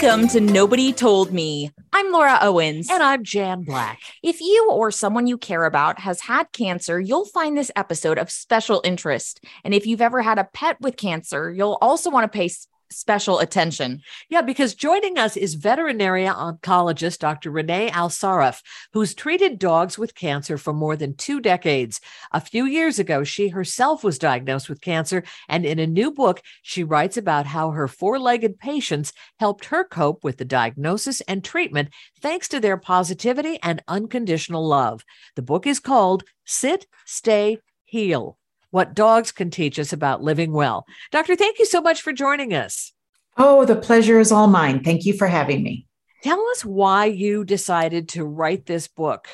Welcome to Nobody Told Me. I'm Laura Owens. And I'm Jan Black. If you or someone you care about has had cancer, you'll find this episode of special interest. And if you've ever had a pet with cancer, you'll also want to pay special attention. Yeah, because joining us is veterinary oncologist Dr. Renee Alsarraf, who's treated dogs with cancer for more than two decades. A few years ago, she herself was diagnosed with cancer, and in a new book, she writes about how her four legged patients helped her cope with the diagnosis and treatment thanks to their positivity and unconditional love. The book is called Sit, Stay, Heal what dogs can teach us about living well. Doctor, thank you so much for joining us. Oh, the pleasure is all mine. Thank you for having me. Tell us why you decided to write this book.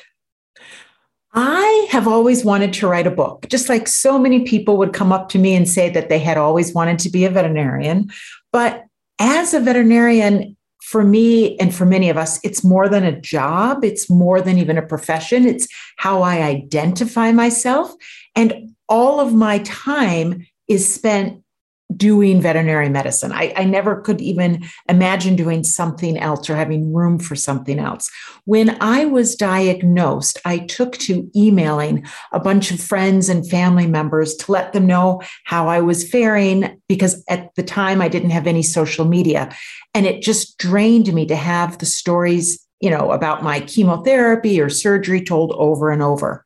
I have always wanted to write a book, just like so many people would come up to me and say that they had always wanted to be a veterinarian. But as a veterinarian, for me and for many of us, it's more than a job. It's more than even a profession. It's how I identify myself. And all of my time is spent doing veterinary medicine. I, I, never could even imagine doing something else or having room for something else. When I was diagnosed, I took to emailing a bunch of friends and family members to let them know how I was faring because at the time I didn't have any social media. And it just drained me to have the stories, you know, about my chemotherapy or surgery told over and over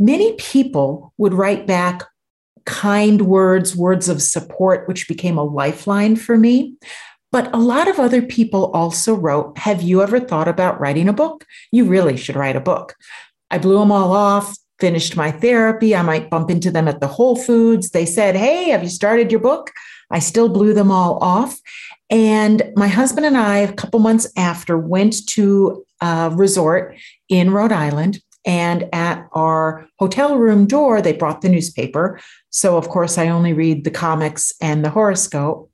many people would write back kind words, words of support, which became a lifeline for me. But a lot of other people also wrote, Have you ever thought about writing a book? You really should write a book. I blew them all off, finished my therapy. I might bump into them at the Whole Foods. They said, Hey, have you started your book? I still blew them all off. And my husband and I, a couple months after, went to a resort in Rhode Island and at our hotel room door, they brought the newspaper. So, of course, I only read the comics and the horoscope.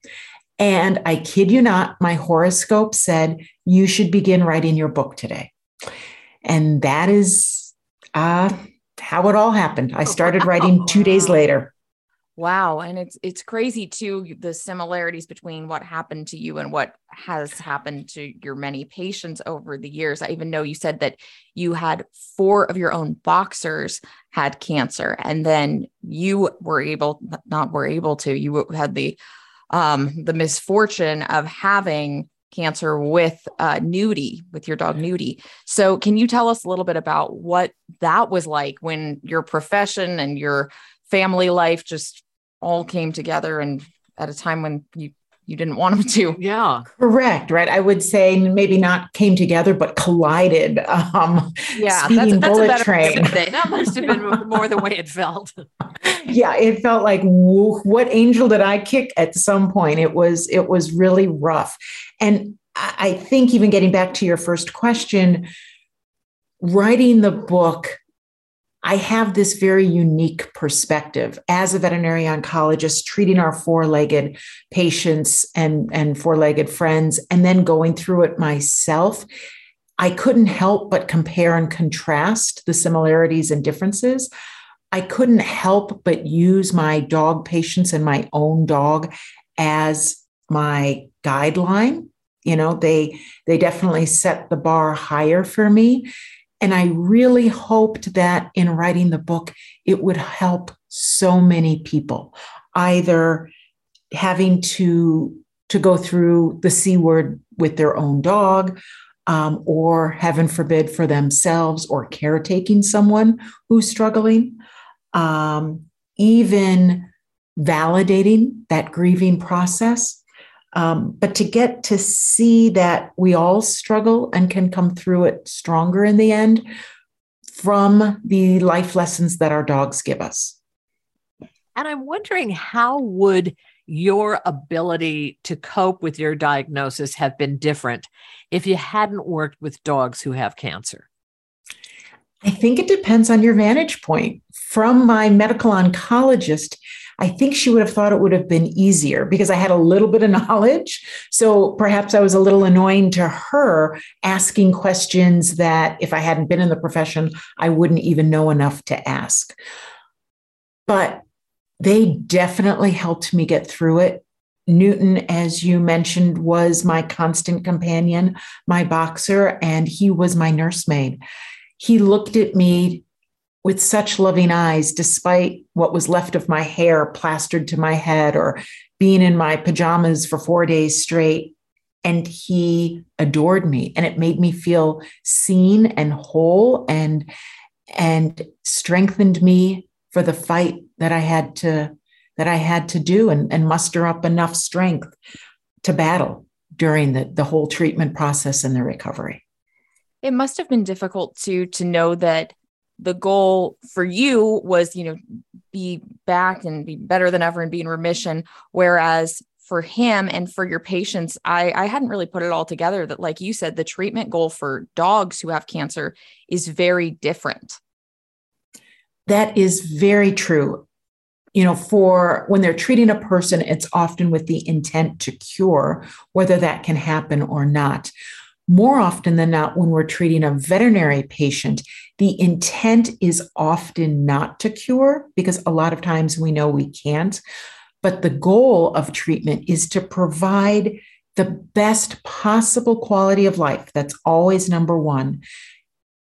And I kid you not, my horoscope said, You should begin writing your book today. And that is uh, how it all happened. I started writing two days later. Wow, and it's it's crazy too the similarities between what happened to you and what has happened to your many patients over the years. I even know you said that you had four of your own boxers had cancer and then you were able not were able to you had the um the misfortune of having cancer with uh, Nudie, with your dog Nudie. So, can you tell us a little bit about what that was like when your profession and your family life just all came together and at a time when you you didn't want them to. Yeah. Correct. Right. I would say maybe not came together, but collided. Um, yeah. That's, a, that's a better train. that must have been more the way it felt. yeah. It felt like, what angel did I kick at some point? It was, it was really rough. And I think even getting back to your first question, writing the book I have this very unique perspective as a veterinary oncologist, treating our four legged patients and, and four legged friends, and then going through it myself. I couldn't help but compare and contrast the similarities and differences. I couldn't help but use my dog patients and my own dog as my guideline. You know, they they definitely set the bar higher for me. And I really hoped that in writing the book, it would help so many people, either having to, to go through the C word with their own dog, um, or heaven forbid for themselves, or caretaking someone who's struggling, um, even validating that grieving process um, but to get to see that we all struggle and can come through it stronger in the end from the life lessons that our dogs give us. And I'm wondering how would your ability to cope with your diagnosis have been different if you hadn't worked with dogs who have cancer? I think it depends on your vantage point. From my medical oncologist, I think she would have thought it would have been easier because I had a little bit of knowledge. So perhaps I was a little annoying to her asking questions that if I hadn't been in the profession, I wouldn't even know enough to ask. But they definitely helped me get through it. Newton, as you mentioned, was my constant companion, my boxer, and he was my nursemaid. He looked at me with such loving eyes, despite what was left of my hair plastered to my head or being in my pajamas for four days straight. And he adored me, and it made me feel seen and whole and and strengthened me for the fight that I had to that I had to do and, and muster up enough strength to battle during the, the whole treatment process and the recovery. It must have been difficult to to know that the goal for you was, you know, be back and be better than ever and be in remission. Whereas for him and for your patients, I, I hadn't really put it all together that, like you said, the treatment goal for dogs who have cancer is very different. That is very true. You know, for when they're treating a person, it's often with the intent to cure, whether that can happen or not. More often than not, when we're treating a veterinary patient, the intent is often not to cure because a lot of times we know we can't. But the goal of treatment is to provide the best possible quality of life. That's always number one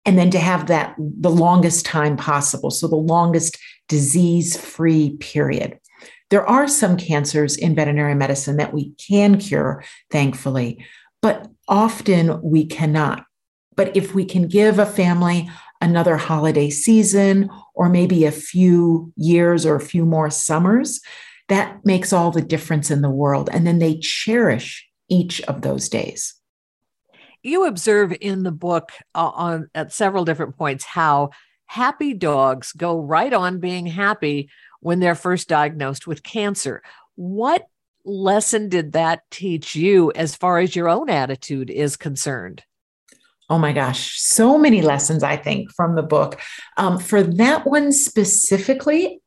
and then to have that the longest time possible. So, the longest disease free period. There are some cancers in veterinary medicine that we can cure, thankfully, but often we cannot. But if we can give a family another holiday season or maybe a few years or a few more summers, that makes all the difference in the world. And then they cherish each of those days you observe in the book uh, on at several different points how happy dogs go right on being happy when they're first diagnosed with cancer. What lesson did that teach you as far as your own attitude is concerned? Oh my gosh, so many lessons, I think, from the book. Um, for that one specifically,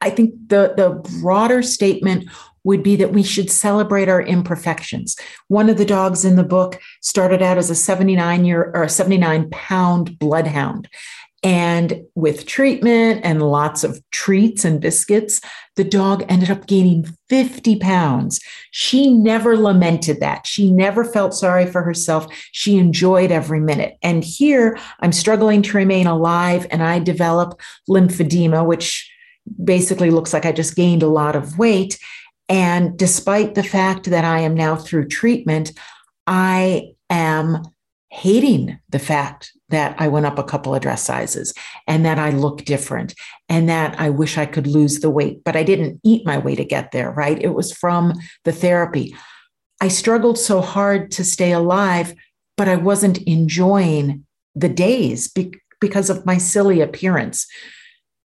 I think the, the broader statement would be that we should celebrate our imperfections. One of the dogs in the book started out as a 79 year or 79 pound bloodhound. And with treatment and lots of treats and biscuits, the dog ended up gaining 50 pounds. She never lamented that. She never felt sorry for herself. She enjoyed every minute. And here I'm struggling to remain alive and I develop lymphedema, which basically looks like I just gained a lot of weight. And despite the fact that I am now through treatment, I am hating the fact that I went up a couple of dress sizes and that I look different and that I wish I could lose the weight, but I didn't eat my way to get there, right? It was from the therapy. I struggled so hard to stay alive, but I wasn't enjoying the days be- because of my silly appearance.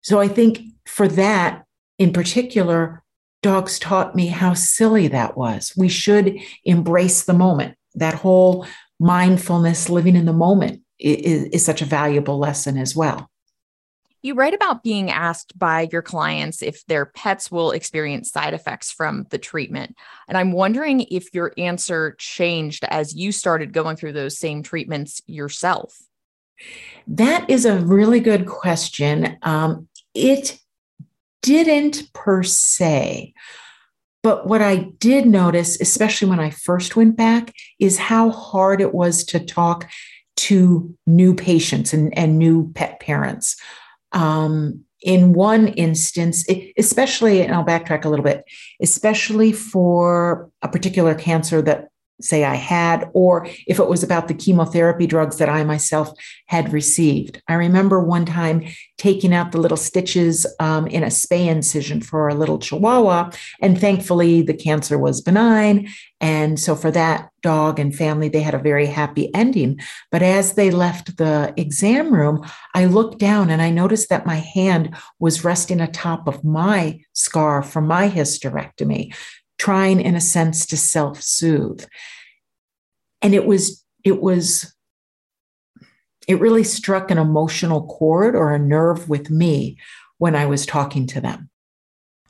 So I think for that in particular, dogs taught me how silly that was. We should embrace the moment. That whole mindfulness, living in the moment, is, is such a valuable lesson as well. You write about being asked by your clients if their pets will experience side effects from the treatment. And I'm wondering if your answer changed as you started going through those same treatments yourself. That is a really good question. Um, it didn't per se. But what I did notice, especially when I first went back, is how hard it was to talk to new patients and, and new pet parents. Um, in one instance, especially, and I'll backtrack a little bit, especially for a particular cancer that say I had, or if it was about the chemotherapy drugs that I myself had received. I remember one time taking out the little stitches um, in a spay incision for a little chihuahua, and thankfully the cancer was benign. And so for that dog and family, they had a very happy ending. But as they left the exam room, I looked down and I noticed that my hand was resting atop of my scar from my hysterectomy trying in a sense to self-soothe and it was it was it really struck an emotional chord or a nerve with me when i was talking to them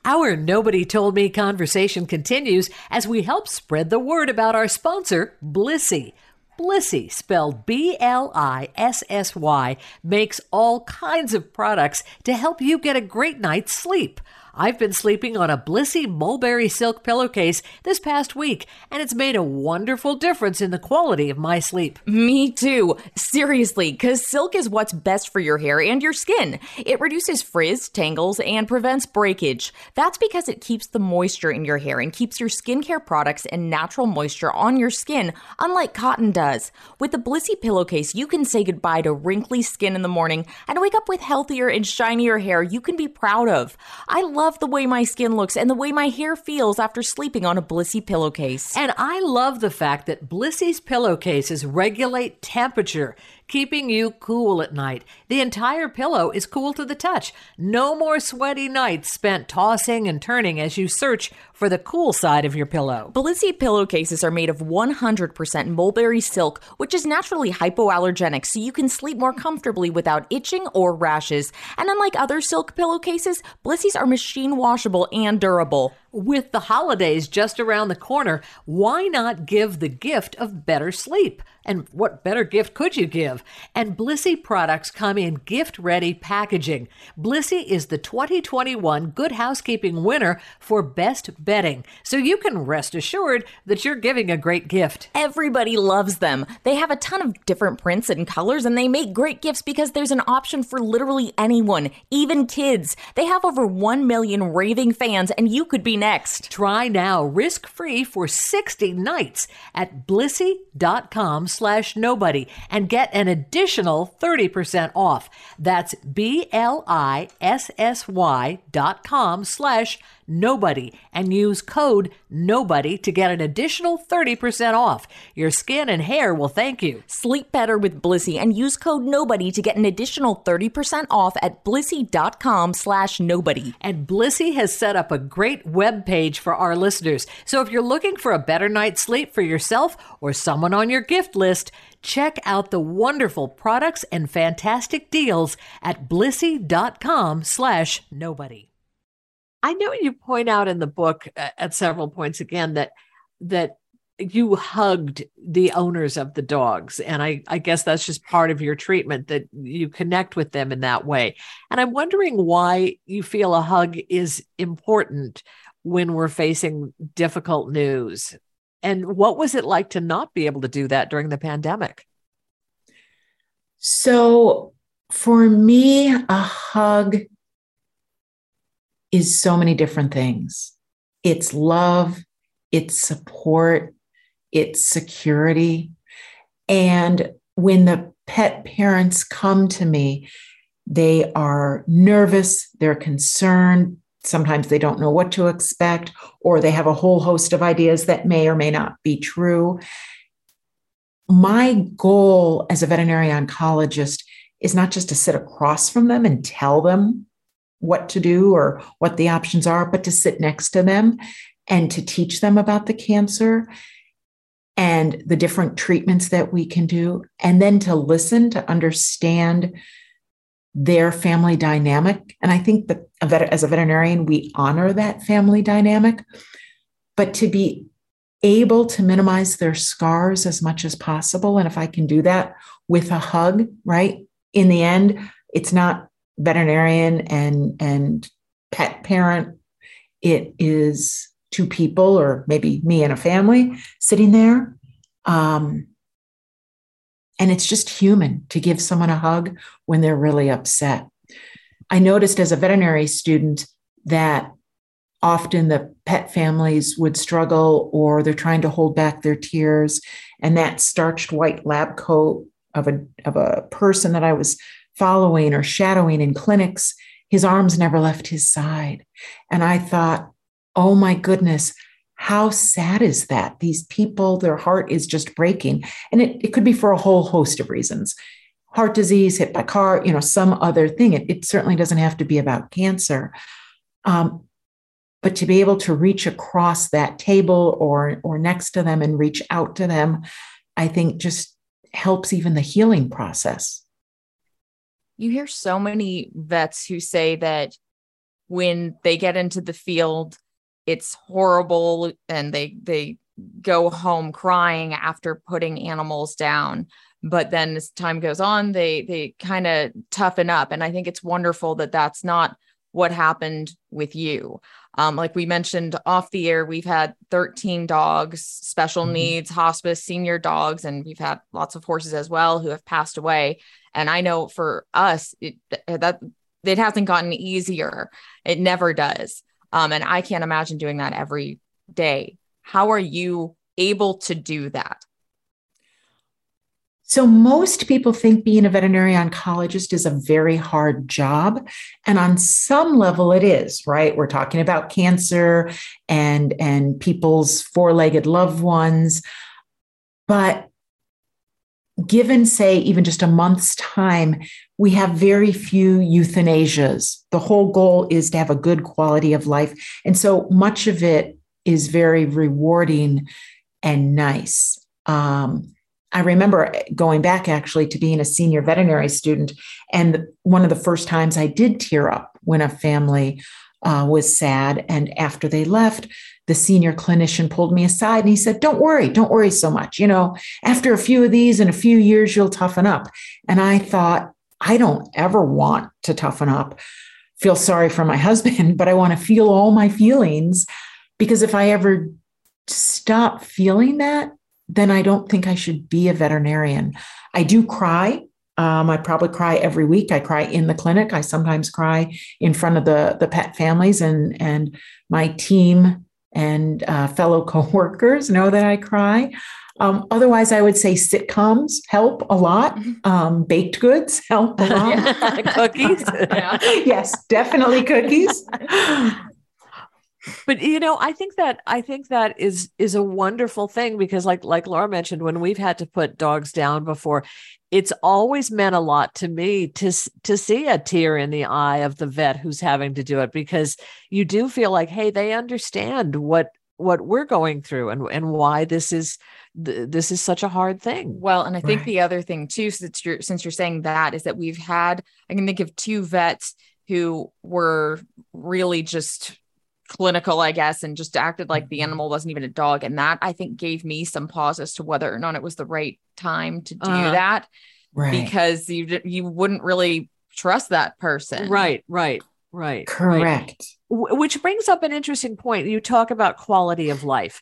our Nobody Told Me conversation continues as we help spread the word about our sponsor, Blissy. Blissy, spelled B L I S S Y, makes all kinds of products to help you get a great night's sleep. I've been sleeping on a Blissy mulberry silk pillowcase this past week, and it's made a wonderful difference in the quality of my sleep. Me too. Seriously, because silk is what's best for your hair and your skin. It reduces frizz, tangles, and prevents breakage. That's because it keeps the moisture in your hair and keeps your skincare products and natural moisture on your skin, unlike cotton does. With the Blissy pillowcase, you can say goodbye to wrinkly skin in the morning and wake up with healthier and shinier hair you can be proud of. I love love the way my skin looks and the way my hair feels after sleeping on a Blissy pillowcase. And I love the fact that Blissy's pillowcases regulate temperature keeping you cool at night. The entire pillow is cool to the touch. No more sweaty nights spent tossing and turning as you search for the cool side of your pillow. Blissy pillowcases are made of 100% mulberry silk, which is naturally hypoallergenic, so you can sleep more comfortably without itching or rashes. And unlike other silk pillowcases, Blissy's are machine washable and durable. With the holidays just around the corner, why not give the gift of better sleep? And what better gift could you give? And Blissy products come in gift ready packaging. Blissy is the 2021 Good Housekeeping winner for best bedding, so you can rest assured that you're giving a great gift. Everybody loves them. They have a ton of different prints and colors, and they make great gifts because there's an option for literally anyone, even kids. They have over 1 million raving fans, and you could be next. Try now risk free for 60 nights at blissy.com slash nobody and get an additional 30% off. That's B-L-I-S-S-Y dot com slash nobody and use code nobody to get an additional 30% off. Your skin and hair will thank you. Sleep better with Blissy and use code nobody to get an additional 30% off at blissy.com slash nobody. And Blissy has set up a great web page for our listeners. So if you're looking for a better night's sleep for yourself or someone on your gift list, check out the wonderful products and fantastic deals at blissy.com slash nobody. I know you point out in the book uh, at several points again that that you hugged the owners of the dogs. And I, I guess that's just part of your treatment that you connect with them in that way. And i'm wondering why you feel a hug is important when we're facing difficult news. And what was it like to not be able to do that during the pandemic? So for me a hug is so many different things it's love, it's support, it's security. And when the pet parents come to me, they are nervous, they're concerned. Sometimes they don't know what to expect, or they have a whole host of ideas that may or may not be true. My goal as a veterinary oncologist is not just to sit across from them and tell them what to do or what the options are, but to sit next to them and to teach them about the cancer and the different treatments that we can do, and then to listen to understand their family dynamic. And I think that as a veterinarian, we honor that family dynamic, but to be able to minimize their scars as much as possible. And if I can do that with a hug, right? In the end, it's not veterinarian and and pet parent it is two people or maybe me and a family sitting there um, and it's just human to give someone a hug when they're really upset i noticed as a veterinary student that often the pet families would struggle or they're trying to hold back their tears. And that starched white lab coat of a, of a person that I was following or shadowing in clinics, his arms never left his side. And I thought, oh my goodness, how sad is that? These people, their heart is just breaking. And it, it could be for a whole host of reasons heart disease, hit by car, you know, some other thing. It, it certainly doesn't have to be about cancer. Um, but to be able to reach across that table or or next to them and reach out to them i think just helps even the healing process you hear so many vets who say that when they get into the field it's horrible and they they go home crying after putting animals down. But then as time goes on they they kind of toughen up. And i think it's wonderful that that's not what happened with you um, like we mentioned off the air, we've had 13 dogs, special mm-hmm. needs, hospice, senior dogs, and we've had lots of horses as well who have passed away. And I know for us, it, that it hasn't gotten easier. It never does. Um, and I can't imagine doing that every day. How are you able to do that? So, most people think being a veterinary oncologist is a very hard job. And on some level, it is, right? We're talking about cancer and, and people's four legged loved ones. But given, say, even just a month's time, we have very few euthanasias. The whole goal is to have a good quality of life. And so much of it is very rewarding and nice. Um, I remember going back actually to being a senior veterinary student. And one of the first times I did tear up when a family uh, was sad. And after they left, the senior clinician pulled me aside and he said, Don't worry, don't worry so much. You know, after a few of these in a few years, you'll toughen up. And I thought, I don't ever want to toughen up, feel sorry for my husband, but I want to feel all my feelings because if I ever stop feeling that, then I don't think I should be a veterinarian. I do cry. Um, I probably cry every week. I cry in the clinic. I sometimes cry in front of the the pet families and and my team and uh, fellow coworkers know that I cry. Um, otherwise, I would say sitcoms help a lot. Mm-hmm. Um, baked goods help a lot. cookies. yes, definitely cookies but you know i think that i think that is is a wonderful thing because like like laura mentioned when we've had to put dogs down before it's always meant a lot to me to to see a tear in the eye of the vet who's having to do it because you do feel like hey they understand what what we're going through and and why this is this is such a hard thing. Well, and I think right. the other thing too, since you're since you're saying that, is that we've had I can think of two vets who were really just clinical, I guess, and just acted like the mm-hmm. animal wasn't even a dog. And that I think gave me some pause as to whether or not it was the right time to do uh, that. Right. Because you you wouldn't really trust that person. Right, right, right. Correct. Right. Which brings up an interesting point. You talk about quality of life.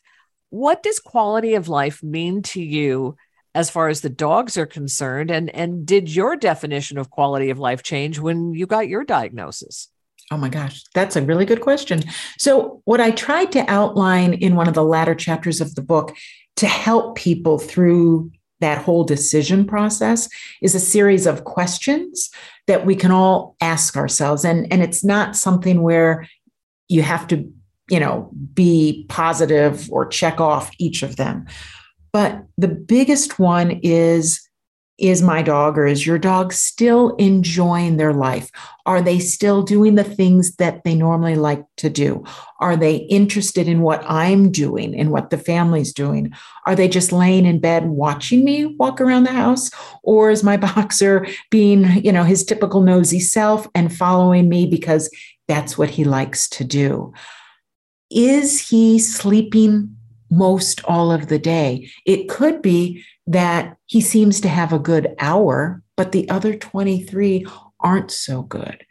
What does quality of life mean to you as far as the dogs are concerned? And and did your definition of quality of life change when you got your diagnosis? Oh my gosh, that's a really good question. So, what I tried to outline in one of the latter chapters of the book to help people through that whole decision process is a series of questions that we can all ask ourselves. And, and it's not something where you have to, you know, be positive or check off each of them. But the biggest one is is my dog or is your dog still enjoying their life? Are they still doing the things that they normally like to do? Are they interested in what I'm doing and what the family's doing? Are they just laying in bed watching me walk around the house? Or is my boxer being, you know, his typical nosy self and following me because that's what he likes to do? Is he sleeping most all of the day? It could be that he seems to have a good hour, but the other 23 aren't so good.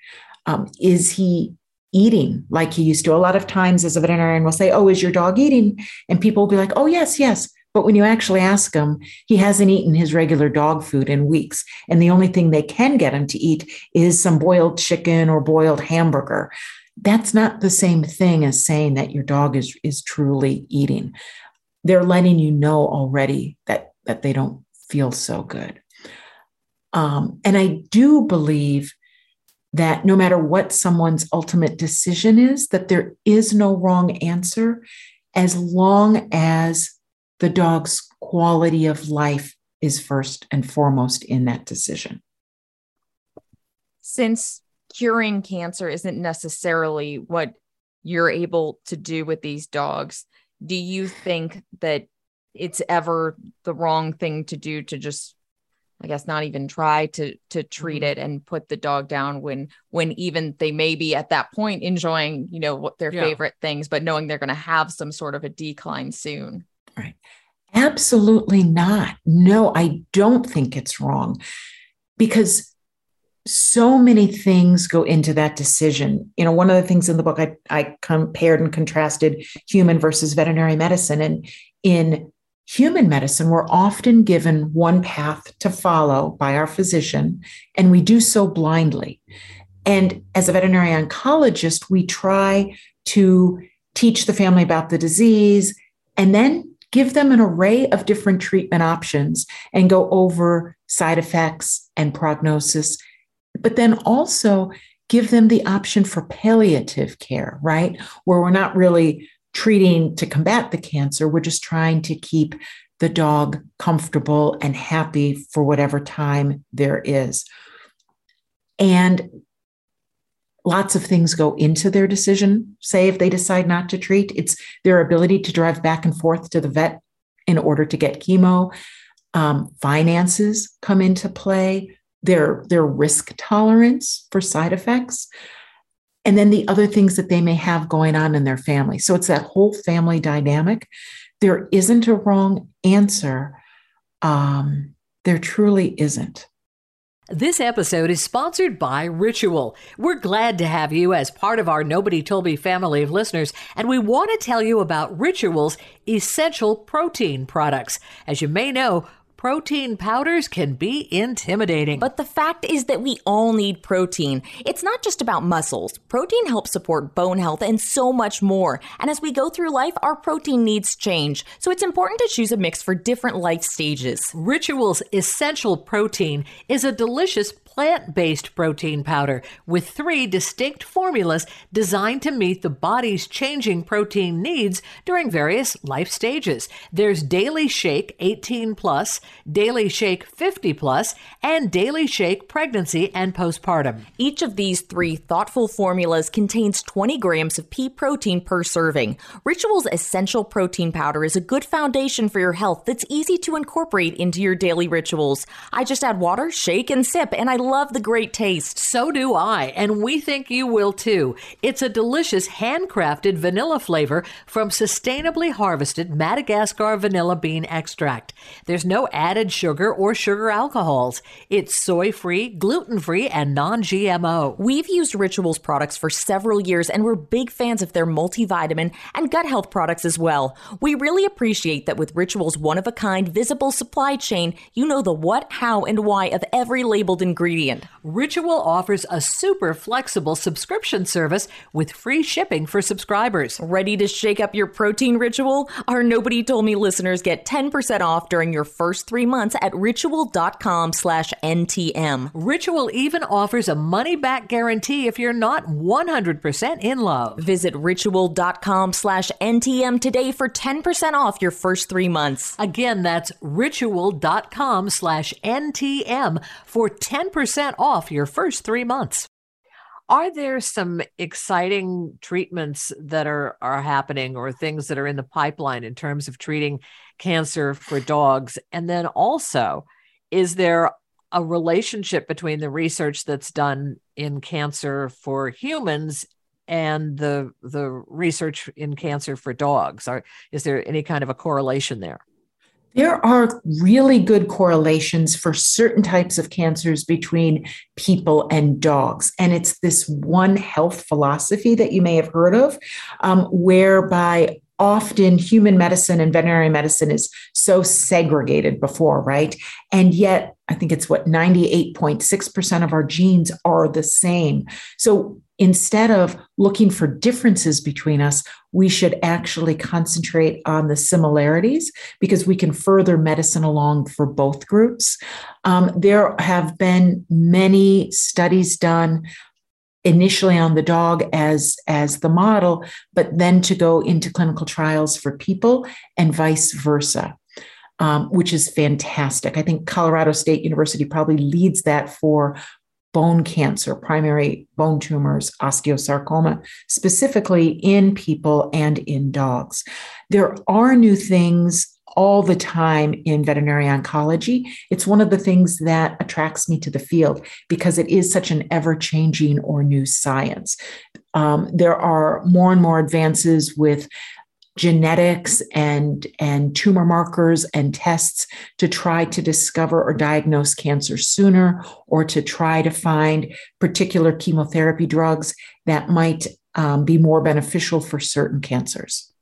Um, is he eating like he used to? A lot of times, as a veterinarian, will say, Oh, is your dog eating? And people will be like, Oh, yes, yes. But when you actually ask him, he hasn't eaten his regular dog food in weeks. And the only thing they can get him to eat is some boiled chicken or boiled hamburger. That's not the same thing as saying that your dog is is truly eating. They're letting you know already that that they don't feel so good. Um, and i do believe that no matter what someone's ultimate decision is that there is no wrong answer as long as the dog's quality of life is first and foremost in that decision. Since curing cancer isn't necessarily what you're able to do with these dogs, do you think that it's ever the wrong thing to do to just I guess not even try to to treat mm-hmm. it and put the dog down when when even they may be at that point enjoying, you know, what their yeah. favorite things, but knowing they're going to have some sort of a decline soon. Right. Absolutely not. No, I don't think it's wrong because so many things go into that decision. You know, one of the things in the book I, I compared and contrasted human versus veterinary medicine. And in human medicine, we're often given one path to follow by our physician, and we do so blindly. And as a veterinary oncologist, we try to teach the family about the disease and then give them an array of different treatment options and go over side effects and prognosis but then also give them the option for palliative care, right? Where we're not really treating to combat the cancer, we're just trying to keep the dog comfortable and happy for whatever time there is. And lots of things go into their decision. Say if they decide not to treat, it's their ability to drive back and forth to the vet in order to get chemo. Um, finances come into play their their risk tolerance for side effects and then the other things that they may have going on in their family so it's that whole family dynamic there isn't a wrong answer um, there truly isn't this episode is sponsored by Ritual. We're glad to have you as part of our Nobody Told Me family of listeners, and we want to tell you about Ritual's essential protein products. As you may know, Protein powders can be intimidating. But the fact is that we all need protein. It's not just about muscles. Protein helps support bone health and so much more. And as we go through life, our protein needs change. So it's important to choose a mix for different life stages. Rituals Essential Protein is a delicious plant based protein powder with three distinct formulas designed to meet the body's changing protein needs during various life stages. There's Daily Shake 18 Plus, Daily Shake 50 Plus, and Daily Shake Pregnancy and Postpartum. Each of these three thoughtful formulas contains 20 grams of pea protein per serving. Ritual's essential protein powder is a good foundation for your health that's easy to incorporate into your daily rituals. I just add water, shake, and sip, and I love the great taste. So do I, and we think you will too. It's a delicious handcrafted vanilla flavor from sustainably harvested Madagascar vanilla bean extract. There's no added sugar or sugar alcohols. It's soy free, gluten free, and non GMO. We've used Rituals products for several years and we're big fans of their multivitamin and gut health products as well. We really appreciate that with Rituals' one of a kind visible supply chain, you know the what, how, and why of every labeled ingredient ingredient. Ritual offers a super flexible subscription service with free shipping for subscribers. Ready to shake up your protein ritual? Our Nobody Told Me listeners get 10% off during your first three months at ritual.com slash NTM. Ritual even offers a money back guarantee if you're not 100% in love. Visit ritual.com slash NTM today for 10% off your first three months. Again, that's ritual.com slash NTM for 10% 10% off your first three months. Are there some exciting treatments that are, are happening or things that are in the pipeline in terms of treating cancer for dogs? And then also, is there a relationship between the research that's done in cancer for humans and the the research in cancer for dogs? Are, is there any kind of a correlation there? There are really good correlations for certain types of cancers between people and dogs. And it's this one health philosophy that you may have heard of, um, whereby often human medicine and veterinary medicine is so segregated before, right? And yet, I think it's what 98.6% of our genes are the same. So instead of looking for differences between us, we should actually concentrate on the similarities because we can further medicine along for both groups. Um, there have been many studies done initially on the dog as as the model but then to go into clinical trials for people and vice versa um, which is fantastic i think colorado state university probably leads that for bone cancer primary bone tumors osteosarcoma specifically in people and in dogs there are new things all the time in veterinary oncology. It's one of the things that attracts me to the field because it is such an ever changing or new science. Um, there are more and more advances with genetics and and tumor markers and tests to try to discover or diagnose cancer sooner or to try to find particular chemotherapy drugs that might um, be more beneficial for certain cancers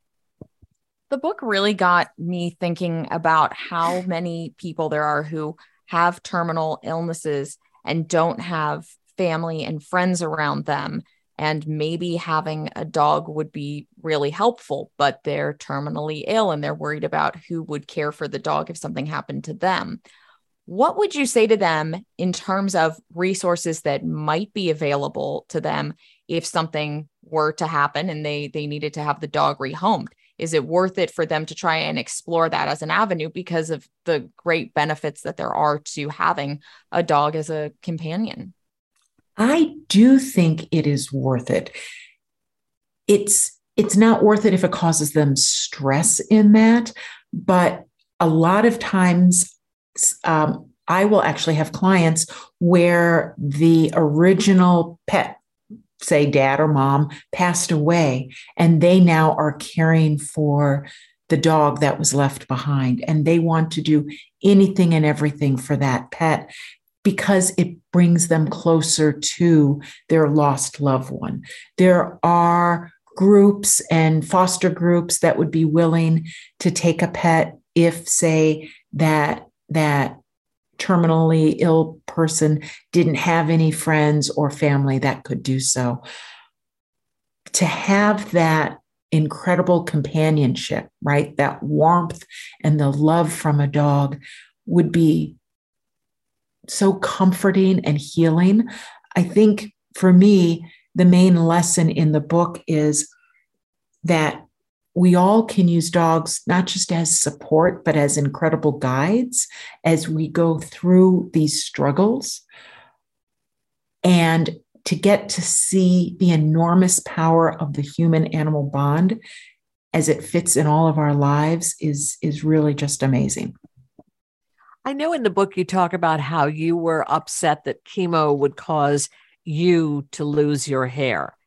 the book really got me thinking about how many people there are who have terminal illnesses and don't have family and friends around them. And maybe having a dog would be really helpful, but they're terminally ill and they're worried about who would care for the dog if something happened to them. What would you say to them in terms of resources that might be available to them if something were to happen and they they needed to have the dog rehomed? is it worth it for them to try and explore that as an avenue because of the great benefits that there are to having a dog as a companion i do think it is worth it. It's it's not worth it if it causes them stress in that but a lot of times um, i will actually have clients where the original pet say dad or mom passed away and they now are caring for the dog that was left behind and they want to do anything and everything for that pet because it brings them closer to their lost loved one there are groups and foster groups that would be willing to take a pet if say that that terminally ill person didn't have any friends or family that could do so. To have that incredible companionship, right? That warmth and the love from a dog would be so comforting and healing. I think for me, the main lesson in the book is that we all can use dogs not just as support, but as incredible guides as we go through these struggles. And to get to see the enormous power of the human animal bond as it fits in all of our lives is, is really just amazing. I know in the book you talk about how you were upset that chemo would cause you to lose your hair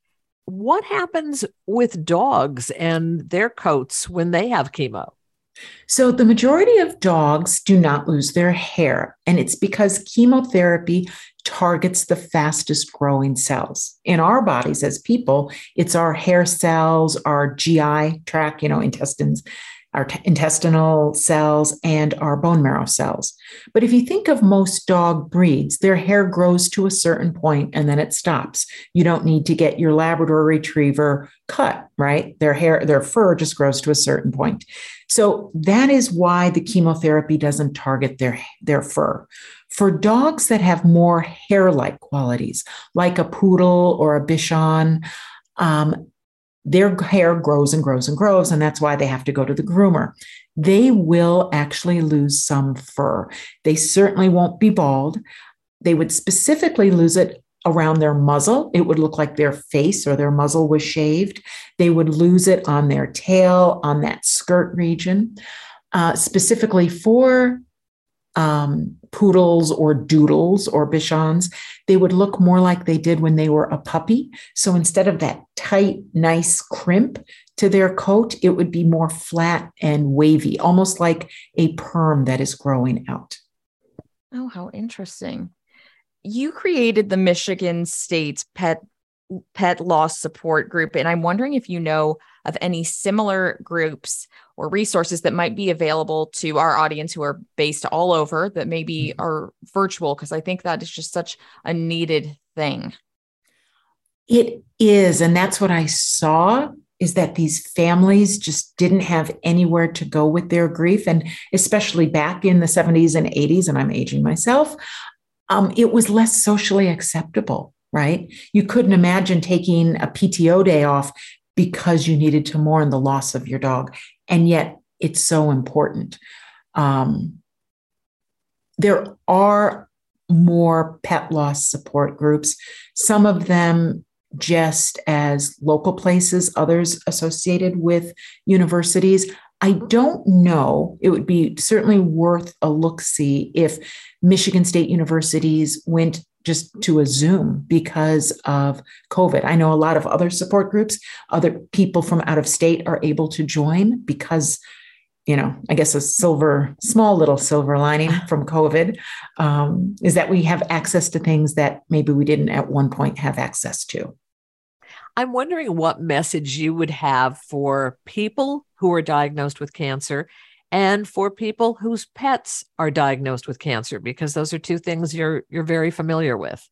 what happens with dogs and their coats when they have chemo? So, the majority of dogs do not lose their hair, and it's because chemotherapy targets the fastest growing cells. In our bodies as people, it's our hair cells, our GI tract, you know, intestines, our t- intestinal cells, and our bone marrow cells. But if you think of most dog breeds, their hair grows to a certain point and then it stops. You don't need to get your Labrador retriever cut, right? Their hair, their fur just grows to a certain point. So that is why the chemotherapy doesn't target their, their fur. For dogs that have more hair like qualities, like a poodle or a Bichon, um, their hair grows and grows and grows, and that's why they have to go to the groomer. They will actually lose some fur. They certainly won't be bald. They would specifically lose it around their muzzle. It would look like their face or their muzzle was shaved. They would lose it on their tail, on that skirt region. Uh, specifically for um, poodles or doodles or bichons, they would look more like they did when they were a puppy. So instead of that tight, nice crimp to their coat, it would be more flat and wavy, almost like a perm that is growing out. Oh, how interesting. You created the Michigan State Pet pet loss support group and i'm wondering if you know of any similar groups or resources that might be available to our audience who are based all over that maybe mm-hmm. are virtual because i think that is just such a needed thing It is. And that's what I saw is that these families just didn't have anywhere to go with their grief. And especially back in the 70s and 80s, and I'm aging myself, um, it was less socially acceptable, right? You couldn't imagine taking a PTO day off because you needed to mourn the loss of your dog. And yet it's so important. Um, there are more pet loss support groups, some of them just as local places, others associated with universities. I don't know. It would be certainly worth a look see if Michigan State universities went just to a Zoom because of COVID. I know a lot of other support groups, other people from out of state are able to join because, you know, I guess a silver, small little silver lining from COVID um, is that we have access to things that maybe we didn't at one point have access to. I'm wondering what message you would have for people who are diagnosed with cancer and for people whose pets are diagnosed with cancer because those are two things you're you're very familiar with.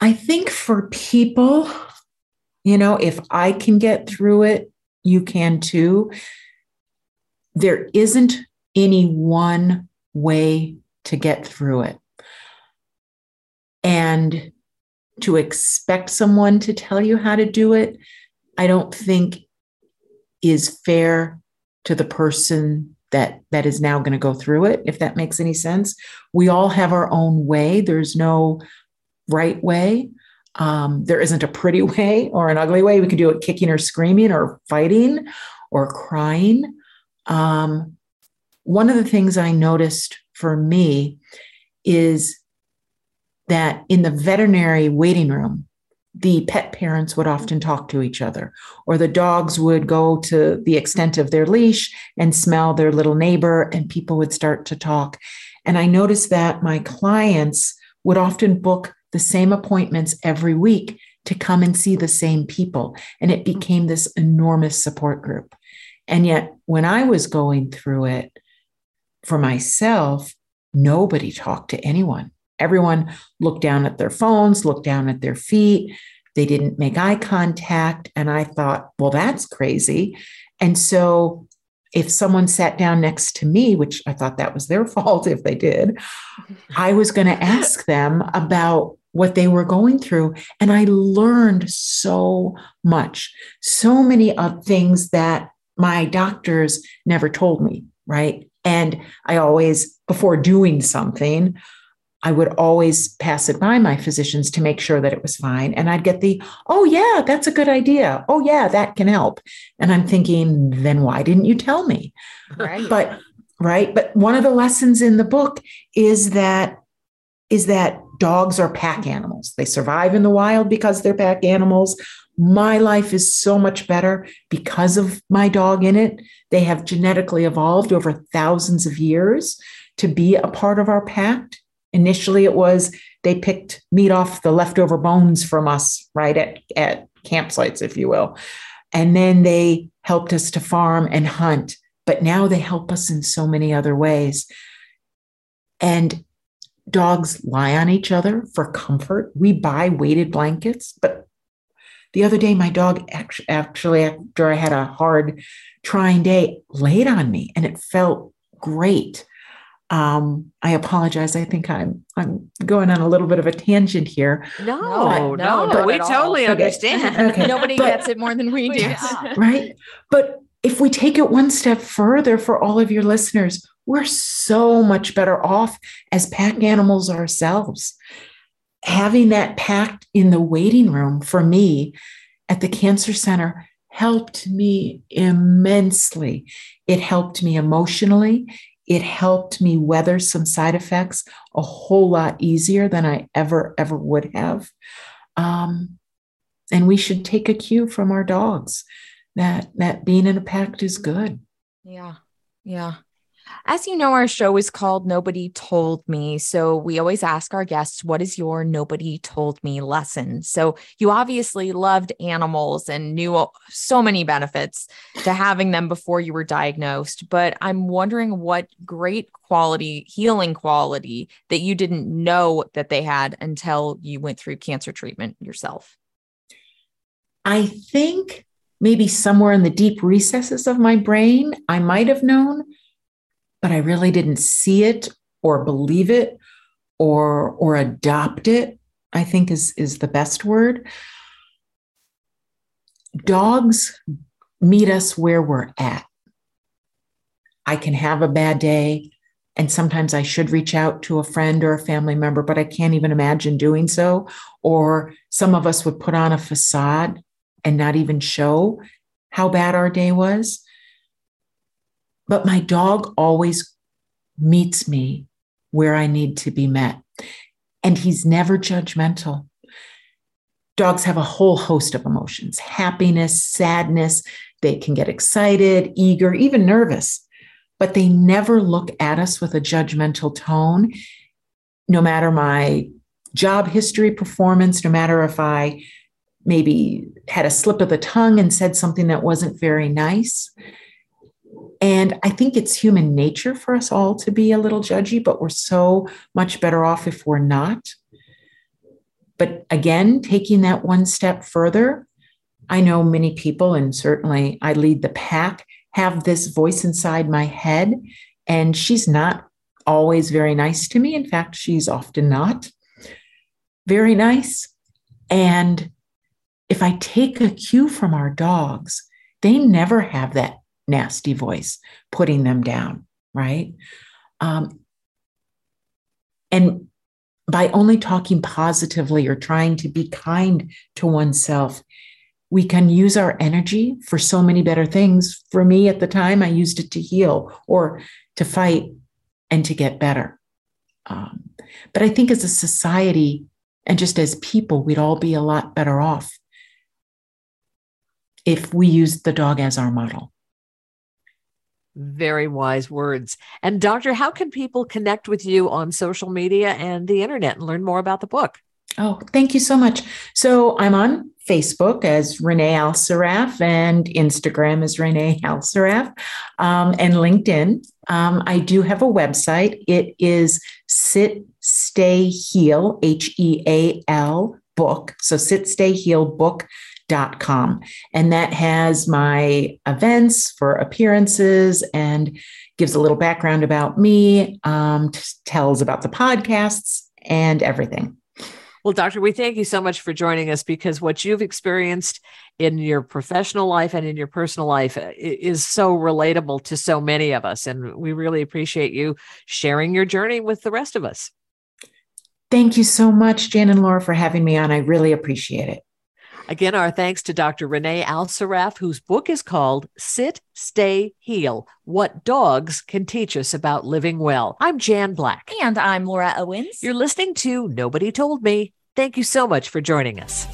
I think for people, you know, if I can get through it, you can too. There isn't any one way to get through it. And to expect someone to tell you how to do it, I don't think is fair to the person that that is now going to go through it if that makes any sense. We all have our own way. There's no right way. Um, there isn't a pretty way or an ugly way. We can do it kicking or screaming or fighting or crying. Um, one of the things i noticed for me is that in the veterinary waiting room, the pet parents would often talk to each other, or the dogs would go to the extent of their leash and smell their little neighbor, and people would start to talk. And I noticed that my clients would often book the same appointments every week to come and see the same people. And it became this enormous support group. And yet, when I was going through it for myself, nobody talked to anyone. Everyone looked down at their phones, looked down at their feet. They didn't make eye contact. And I thought, well, that's crazy. And so if someone sat down next to me, which I thought that was their fault if they did, I was going to ask them about what they were going through. And I learned so much, so many of things that my doctors never told me, right? And I always, before doing something, I would always pass it by my physicians to make sure that it was fine. And I'd get the, oh, yeah, that's a good idea. Oh, yeah, that can help. And I'm thinking, then why didn't you tell me? Right. But, right. But one of the lessons in the book is that, is that dogs are pack animals. They survive in the wild because they're pack animals. My life is so much better because of my dog in it. They have genetically evolved over thousands of years to be a part of our pack Initially, it was they picked meat off the leftover bones from us, right, at, at campsites, if you will. And then they helped us to farm and hunt. But now they help us in so many other ways. And dogs lie on each other for comfort. We buy weighted blankets, but the other day, my dog actually, after I had a hard, trying day, laid on me and it felt great. Um, I apologize. I think I'm I'm going on a little bit of a tangent here. No, no, no, no we totally understand. Okay. Nobody but, gets it more than we do. Yeah. Right. But if we take it one step further for all of your listeners, we're so much better off as pack animals ourselves. Having that packed in the waiting room for me at the cancer center helped me immensely. It helped me emotionally. It helped me weather some side effects a whole lot easier than I ever, ever would have. Um, and we should take a cue from our dogs that that being in a pact is good. Yeah. Yeah. As you know, our show is called Nobody Told Me. So we always ask our guests, what is your Nobody Told Me lesson? So you obviously loved animals and knew so many benefits to having them before you were diagnosed. But I'm wondering what great quality, healing quality that you didn't know that they had until you went through cancer treatment yourself. I think maybe somewhere in the deep recesses of my brain, I might have known but I really didn't see it or believe it or or adopt it, I think is is the best word. Dogs meet us where we're at. I can have a bad day and sometimes I should reach out to a friend or a family member, but I can't even imagine doing so. Or some of us would put on a facade and not even show how bad our day was. But my dog always meets me where I need to be met. And he's never judgmental. Dogs have a whole host of emotions happiness, sadness. They can get excited, eager, even nervous, but they never look at us with a judgmental tone. No matter my job history performance, no matter if I maybe had a slip of the tongue and said something that wasn't very nice, and I think it's human nature for us all to be a little judgy, but we're so much better off if we're not. But again, taking that one step further, I know many people, and certainly I lead the pack, have this voice inside my head, and she's not always very nice to me. In fact, she's often not very nice. And if I take a cue from our dogs, they never have that nasty voice, putting them down, right? Um, and by only talking positively or trying to be kind to oneself, we can use our energy for so many better things. For me at the time, I used it to heal or to fight and to get better. Um, but I think as a society and just as people, we'd all be a lot better off if we used the dog as our model. Very wise words. And, Doctor, how can people connect with you on social media and the internet and learn more about the book? Oh, thank you so much. So, I'm on Facebook as Renee Alsarraf and Instagram as Renee Alsarraf um, and LinkedIn. Um, I do have a website. It is Sit, Stay, Heal, H E A L book. So, Sit, Stay, Heal book com and that has my events for appearances and gives a little background about me um, tells about the podcasts and everything. Well doctor we thank you so much for joining us because what you've experienced in your professional life and in your personal life uh, is so relatable to so many of us. And we really appreciate you sharing your journey with the rest of us. Thank you so much jan and laura for having me on. I really appreciate it Again, our thanks to Dr. Renee Alsarraf, whose book is called Sit, Stay, Heal What Dogs Can Teach Us About Living Well. I'm Jan Black. And I'm Laura Owens. You're listening to Nobody Told Me. Thank you so much for joining us.